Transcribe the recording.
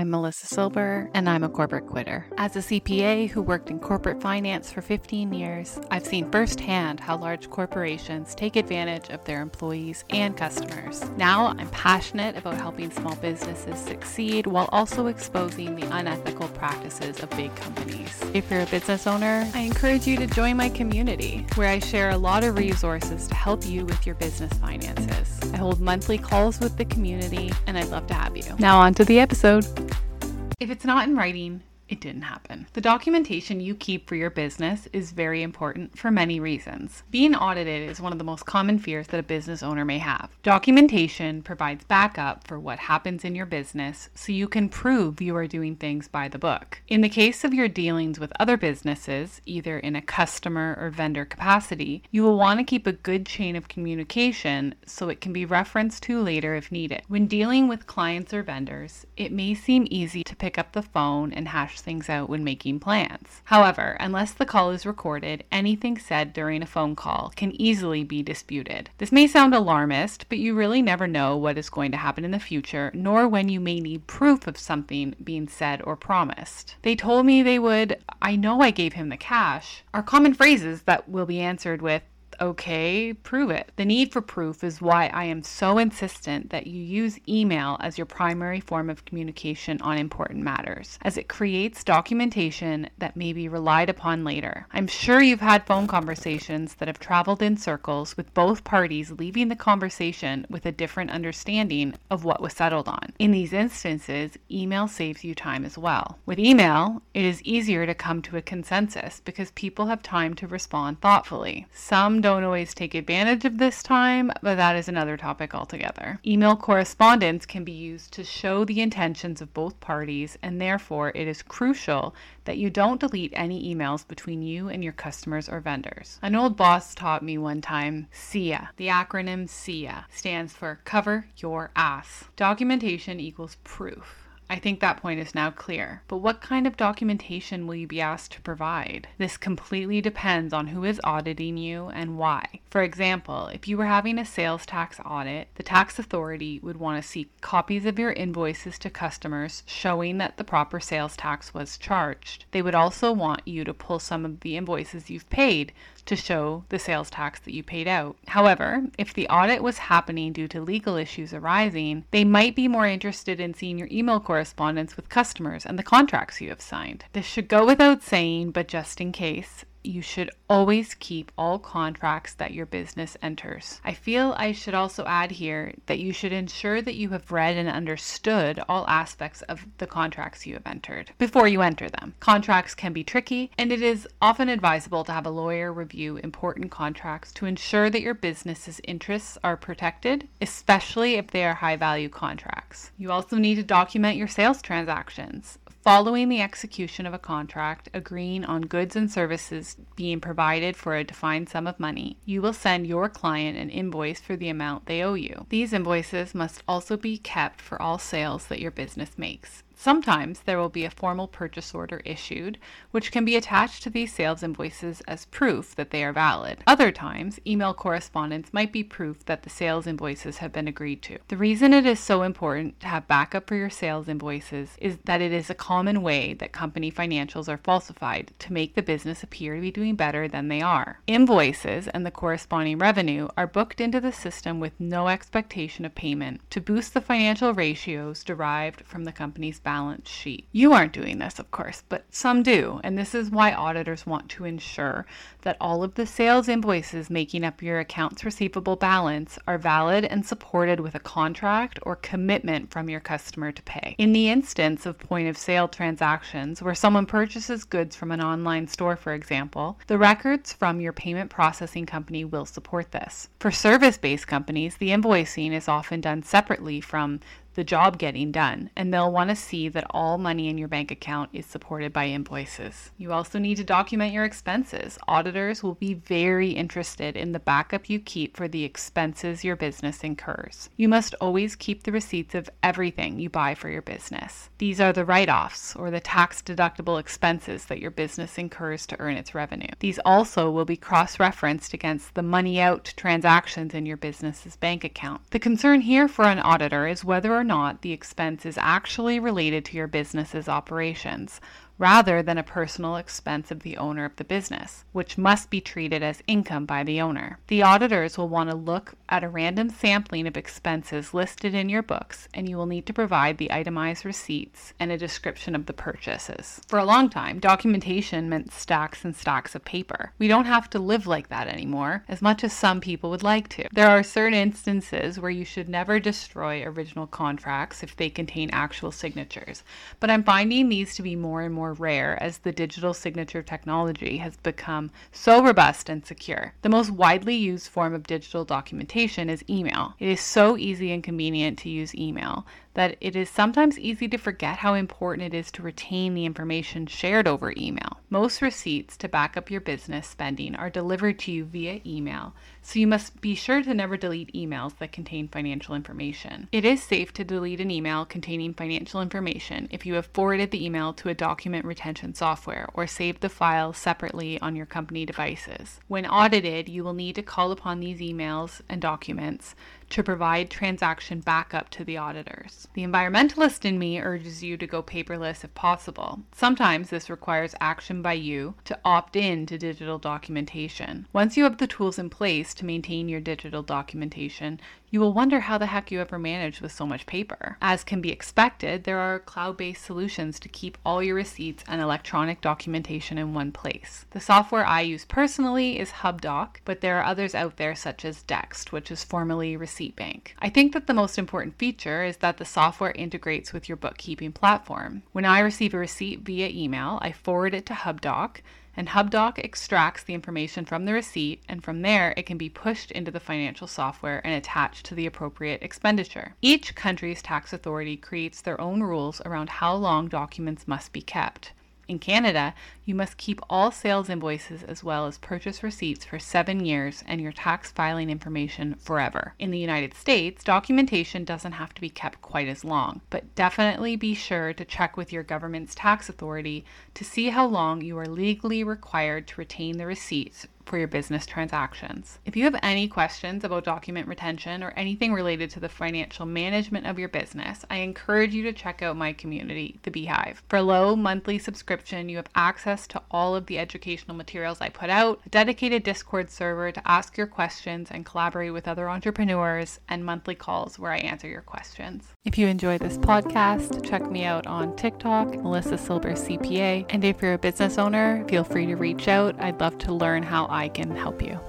I'm Melissa Silber, and I'm a corporate quitter. As a CPA who worked in corporate finance for 15 years, I've seen firsthand how large corporations take advantage of their employees and customers. Now I'm passionate about helping small businesses succeed while also exposing the unethical practices of big companies. If you're a business owner, I encourage you to join my community, where I share a lot of resources to help you with your business finances. I hold monthly calls with the community, and I'd love to have you. Now, on to the episode. If it's not in writing, it didn't happen. The documentation you keep for your business is very important for many reasons. Being audited is one of the most common fears that a business owner may have. Documentation provides backup for what happens in your business so you can prove you are doing things by the book. In the case of your dealings with other businesses, either in a customer or vendor capacity, you will want to keep a good chain of communication so it can be referenced to later if needed. When dealing with clients or vendors, it may seem easy to pick up the phone and hash things out when making plans. However, unless the call is recorded, anything said during a phone call can easily be disputed. This may sound alarmist, but you really never know what is going to happen in the future, nor when you may need proof of something being said or promised. They told me they would, I know I gave him the cash, are common phrases that will be answered with, okay, prove it. The need for proof is why I am so insistent that you use email as your primary form of communication on important matters, as it creates documentation that may be relied upon later. I'm sure you've had phone conversations that have traveled in circles with both parties leaving the conversation with a different understanding of what was settled on. In these instances, email saves you time as well. With email, it is easier to come to a consensus because people have time to respond thoughtfully. Some don't don't always take advantage of this time, but that is another topic altogether. Email correspondence can be used to show the intentions of both parties, and therefore it is crucial that you don't delete any emails between you and your customers or vendors. An old boss taught me one time CYA. The acronym CYA stands for Cover Your Ass. Documentation equals proof. I think that point is now clear. But what kind of documentation will you be asked to provide? This completely depends on who is auditing you and why. For example, if you were having a sales tax audit, the tax authority would want to see copies of your invoices to customers showing that the proper sales tax was charged. They would also want you to pull some of the invoices you've paid to show the sales tax that you paid out. However, if the audit was happening due to legal issues arising, they might be more interested in seeing your email correspondence with customers and the contracts you have signed. This should go without saying, but just in case, you should always keep all contracts that your business enters. I feel I should also add here that you should ensure that you have read and understood all aspects of the contracts you have entered before you enter them. Contracts can be tricky, and it is often advisable to have a lawyer review important contracts to ensure that your business's interests are protected, especially if they are high value contracts. You also need to document your sales transactions. Following the execution of a contract agreeing on goods and services being provided for a defined sum of money, you will send your client an invoice for the amount they owe you. These invoices must also be kept for all sales that your business makes. Sometimes there will be a formal purchase order issued, which can be attached to these sales invoices as proof that they are valid. Other times, email correspondence might be proof that the sales invoices have been agreed to. The reason it is so important to have backup for your sales invoices is that it is a common way that company financials are falsified to make the business appear to be doing better than they are. Invoices and the corresponding revenue are booked into the system with no expectation of payment to boost the financial ratios derived from the company's balance sheet. You aren't doing this, of course, but some do, and this is why auditors want to ensure that all of the sales invoices making up your accounts receivable balance are valid and supported with a contract or commitment from your customer to pay. In the instance of point of sale transactions where someone purchases goods from an online store, for example, the records from your payment processing company will support this. For service based companies, the invoicing is often done separately from the job getting done, and they'll want to see that all money in your bank account is supported by invoices. You also need to document your expenses. Auditors will be very interested in the backup you keep for the expenses your business incurs. You must always keep the receipts of everything you buy for your business. These are the write offs or the tax deductible expenses that your business incurs to earn its revenue. These also will be cross referenced against the money out transactions in your business's bank account. The concern here for an auditor is whether or not the expense is actually related to your business's operations rather than a personal expense of the owner of the business, which must be treated as income by the owner. The auditors will want to look at a random sampling of expenses listed in your books, and you will need to provide the itemized receipts and a description of the purchases. For a long time, documentation meant stacks and stacks of paper. We don't have to live like that anymore, as much as some people would like to. There are certain instances where you should never destroy original contracts if they contain actual signatures, but I'm finding these to be more and more more rare as the digital signature technology has become so robust and secure. The most widely used form of digital documentation is email. It is so easy and convenient to use email that it is sometimes easy to forget how important it is to retain the information shared over email. Most receipts to back up your business spending are delivered to you via email, so you must be sure to never delete emails that contain financial information. It is safe to delete an email containing financial information if you have forwarded the email to a document retention software or saved the file separately on your company devices. When audited, you will need to call upon these emails and documents to provide transaction backup to the auditors. The environmentalist in me urges you to go paperless if possible. Sometimes this requires action by you to opt in to digital documentation. Once you have the tools in place to maintain your digital documentation, you will wonder how the heck you ever managed with so much paper. As can be expected, there are cloud based solutions to keep all your receipts and electronic documentation in one place. The software I use personally is Hubdoc, but there are others out there such as Dext, which is formerly Receipt Bank. I think that the most important feature is that the software integrates with your bookkeeping platform. When I receive a receipt via email, I forward it to Hubdoc and Hubdoc extracts the information from the receipt, and from there it can be pushed into the financial software and attached to the appropriate expenditure. Each country's tax authority creates their own rules around how long documents must be kept. In Canada, you must keep all sales invoices as well as purchase receipts for seven years and your tax filing information forever. In the United States, documentation doesn't have to be kept quite as long, but definitely be sure to check with your government's tax authority to see how long you are legally required to retain the receipts for your business transactions. If you have any questions about document retention or anything related to the financial management of your business, I encourage you to check out my community, The Beehive. For a low monthly subscription, you have access to all of the educational materials I put out, a dedicated Discord server to ask your questions and collaborate with other entrepreneurs, and monthly calls where I answer your questions. If you enjoy this podcast, check me out on TikTok, Melissa Silber CPA. And if you're a business owner, feel free to reach out. I'd love to learn how I can help you.